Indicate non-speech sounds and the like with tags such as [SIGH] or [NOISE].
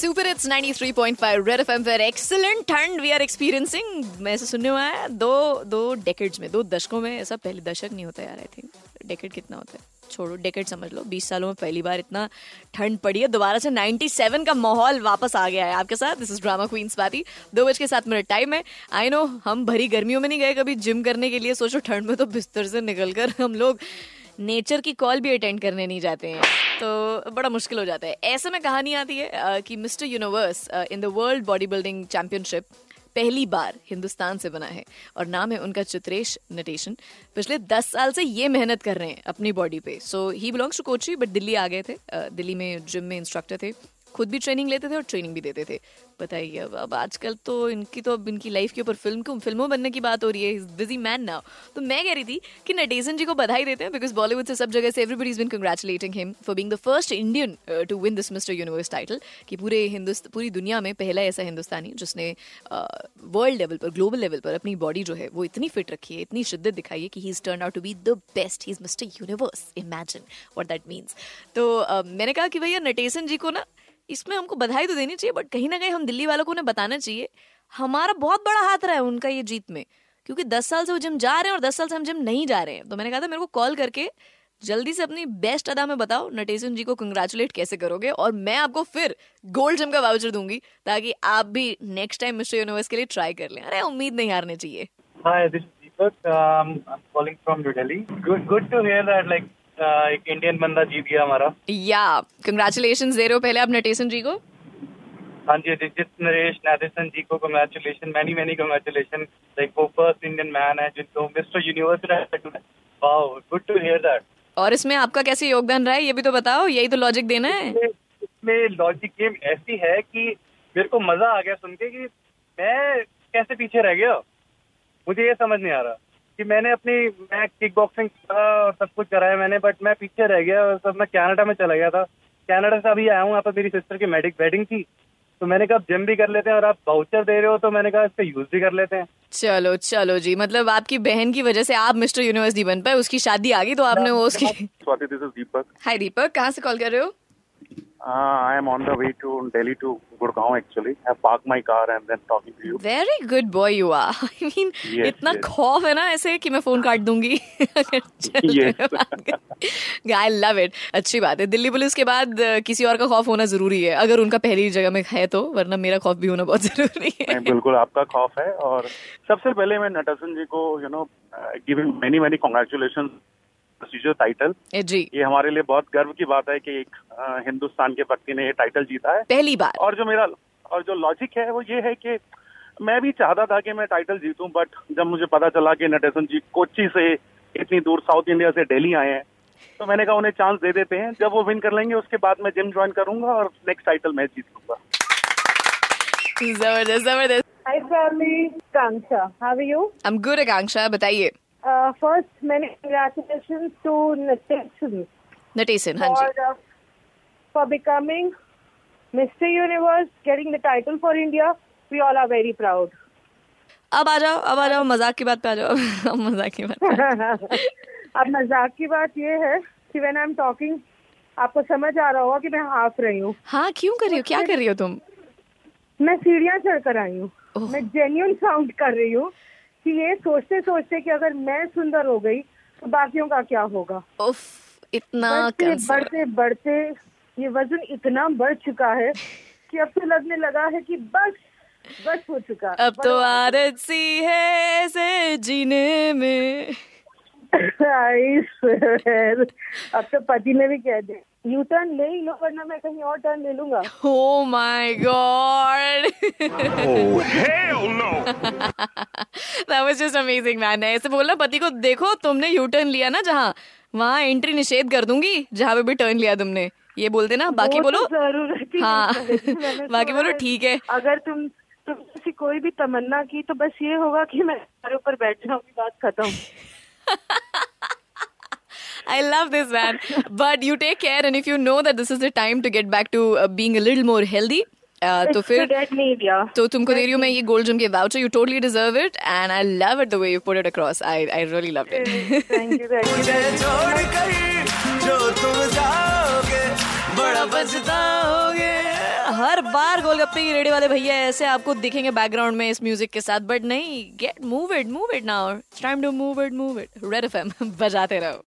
Super it's 93.5 red FM पर excellent ठंड we are experiencing मैं ऐसे सुनने में आया दो दो डेकेड्स में, दो दशकों में ऐसा पहले दशक नहीं होता यार आई थिंक डेकेड कितना होता है? छोड़ो डेकेड समझ लो 20 सालों में पहली बार इतना ठंड पड़ी है, दोबारा से 97 का माहौल वापस आ गया है आपके साथ। दिस इज़ ड्रामा क्वींस बाती दो बज के सात मिनट टाइम है। आई नो हम भरी गर्मियों में नहीं गए कभी जिम करने के लिए, सोचो ठंड में तो बिस्तर से निकल कर हम लोग नेचर की कॉल भी अटेंड करने नहीं जाते हैं। तो बड़ा मुश्किल हो जाता है। ऐसे में कहानी आती है कि mister universe in the world body building championship पहली बार हिंदुस्तान से बना है और नाम है उनका चित्रेश नटेशन। पिछले दस साल से ये मेहनत कर रहे हैं अपनी बॉडी पे। So he belongs to Kochi but Delhi आ गए थे। दिल्ली में जिम में इंस्ट्रक्टर थे। खुद भी ट्रेनिंग लेते थे और ट्रेनिंग भी देते थे। बताइए अब अब आजकल तो इनकी तो अब इनकी लाइफ के ऊपर फ़िल्म को फ़िल्मों बनने की बात हो रही है। इज़ बिज़ी मैन नाउ तो मैं कह रही थी कि नटेसन जी को बधाई देते हैं बिकॉज़ बॉलीवुड से सब जगह से everybody is been congratulating him for being the first Indian to win this mister universe title कि पूरे हिंदुस्तान पूरी दुनिया में पहला ऐसा हिंदुस्तानी जिसने वर्ल्ड uh, लेवल पर ग्लोबल लेवल पर अपनी बॉडी जो है वो इतनी फिट रखी है इतनी शिद्दत दिखाई है कि he is turn out to be the best he is mister universe imagine what that means तो uh, मैंने कहा कि भैया नटेसन जी को ना इसमें हमको बधाई तो देनी चाहिए बट कहीं ना कहीं हम दिल्ली वालों को उन्हें बताना चाहिए हमारा बहुत बड़ा हाथ रहा है उनका ये जीत में क्योंकि दस साल से वो जिम जा रहे हैं और दस साल से हम जिम नहीं जा रहे हैं तो मैंने कहा था मेरे को कॉल करके जल्दी से अपनी बेस्ट अदा में बताओ नटेशन जी को कंग्रेचुलेट कैसे करोगे और मैं आपको फिर गोल्ड जिम का वाउचर दूँगी ताकि आप भी नेक्स्ट टाइम मिस्टर यूनिवर्स के लिए ट्राई कर लें अरे उम्मीद नहीं हारने चाहिए Hi, this is Deepak. Um, I'm calling from New Delhi. Good, good to hear that like एक इंडियन बंदा जीत गया हमारा। या कंग्रेचुलेशन दे रहे हो पहले आप नटेशन जी को। हाँ जी जिस नरेश नादेशन जी को congratulation many many congratulation like वो फ़र्स्ट इंडियन मैन है जिनको mister universe wow good to hear that और इसमें आपका कैसे योगदान रहा है ये भी तो बताओ यही तो लॉजिक देना है। इसमें लॉजिक गेम ऐसी है कि मेरे को मज़ा आ गया सुन के कि मैं कैसे पीछे रह गया। मुझे ये समझ नहीं आ रहा। कि मैंने अपनी मैं किक बॉक्सिंग और सब कुछ कराया मैंने बट मैं पीछे रह गया और सब मैं कनाडा में चला गया था। कनाडा से अभी आया हूँ यहाँ पर मेरी सिस्टर की मेडिक वेडिंग थी। तो मैंने कहा जिम भी कर लेते हैं और आप बाउचर दे रहे हो तो मैंने कहा इसका यूज़ भी कर लेते हैं। चलो चलो जी। मतलब आपकी बहन की वजह से आप मिस्टर यूनिवर्सिटी बन पाए उसकी शादी आ गई तो आपने वो उसकी Swati this is Deepak. Hi Deepak कहाँ से कॉल कर रहे हो? Uh, I am on the way to Delhi to Gurgaon actually. I parked my car and then talking to you. Very good boy you are. [LAUGHS] I mean, yes, इतना yes. खौफ है ना ऐसे कि मैं फ़ोन काट दूँगी आई लव इट अच्छी बात है दिल्ली पुलिस के बाद किसी और का खौफ होना ज़रूरी है अगर उनका पहली जगह में है तो वरना मेरा खौफ भी होना बहुत [LAUGHS] ज़रूरी है बिल्कुल आपका खौफ है और सबसे पहले मैं नटसन जी को you know giving many many congratulation procedure title जी। ये हमारे लिए बहुत गर्व की बात है कि एक हिंदुस्तान के व्यक्ति ने ये टाइटल जीता है। पहली बार। और जो मेरा और जो लॉजिक है वो ये है कि मैं भी चाहता था कि मैं टाइटल जीतूं बट जब मुझे पता चला कि नटेशन जी कोची से इतनी दूर साउथ इंडिया से दिल्ली आए हैं तो मैंने कहा उन्हें चांस दे देते हैं। जब वो विन कर लेंगे उसके बाद मैं जिम ज्वाइन करूँगा और नेक्स्ट टाइटल मैच जीत लूँगा। ज़बरदस्त ज़बरदस्त। Hi family, Kangsha. How are you? I'm good, Akanksha. बताइए। First, many congratulations to Natesan. Natesan, हाँ uh, for becoming Mr. Universe, getting the title for India. We all are very proud. अब आ जाओ अब आ जाओ मज़ाक की बात पे आ जाओ [LAUGHS] अब मज़ाक की बात [LAUGHS] अब मज़ाक की बात ये है कि व्हेन आई एम टॉकिंग आपको समझ आ रहा होगा कि मैं हाफ़ रही हूँ हाँ क्यों कर रही हो क्या कर रही हो तुम मैं सीढ़ियाँ चढ़ कर आई हूँ मैं जेन्यून साउंड कर रही हूँ कि ये सोचते सोचते कि अगर मैं सुंदर हो गई तो बाकियों का क्या होगा? उफ, इतना बढ़ते बढ़ते बढ़ते ये वज़न इतना बढ़ चुका है कि अब तो लगने लगा है कि बस बस हो चुका। अब तो आदत सी है ऐसे जीने में। [LAUGHS] अब तो पति ने भी कह दिया। यू टर्न ले ही लो वरना मैं कहीं और टर्न ले लूँगा। ओ my god that was just amazing man ऐसे बोलना पति को देखो तुमने यू टर्न लिया ना जहाँ वहाँ एंट्री निषेध कर दूँगी जहाँ पे भी टर्न लिया तुमने। ये बोलते ना बाकी तो बोलो। ज़रूर हाँ [LAUGHS] बाकी बोलो ठीक है। अगर तुम तुम कोई भी तमन्ना की तो बस ये होगा कि मैं ऊपर बैठ जाऊँगी बात खत्म। [LAUGHS] I love this man. But you take care, and if you know that this is the time to get back to uh, being a little more healthy. Uh, तो फिर तो तुमको दे रही हूँ मैं ये गोल्ड जिम के voucher you totally deserve it and I love it the way you put it across I I really love it thank you छोड़ कर जो तुम जाओगे बड़ा पछताओगे। हर बार गोलगप्पे की रेडी वाले भैया ऐसे आपको दिखेंगे बैकग्राउंड में इस म्यूज़िक के साथ बट नहीं get move it move it now time to move it move it red FM बजाते रहो।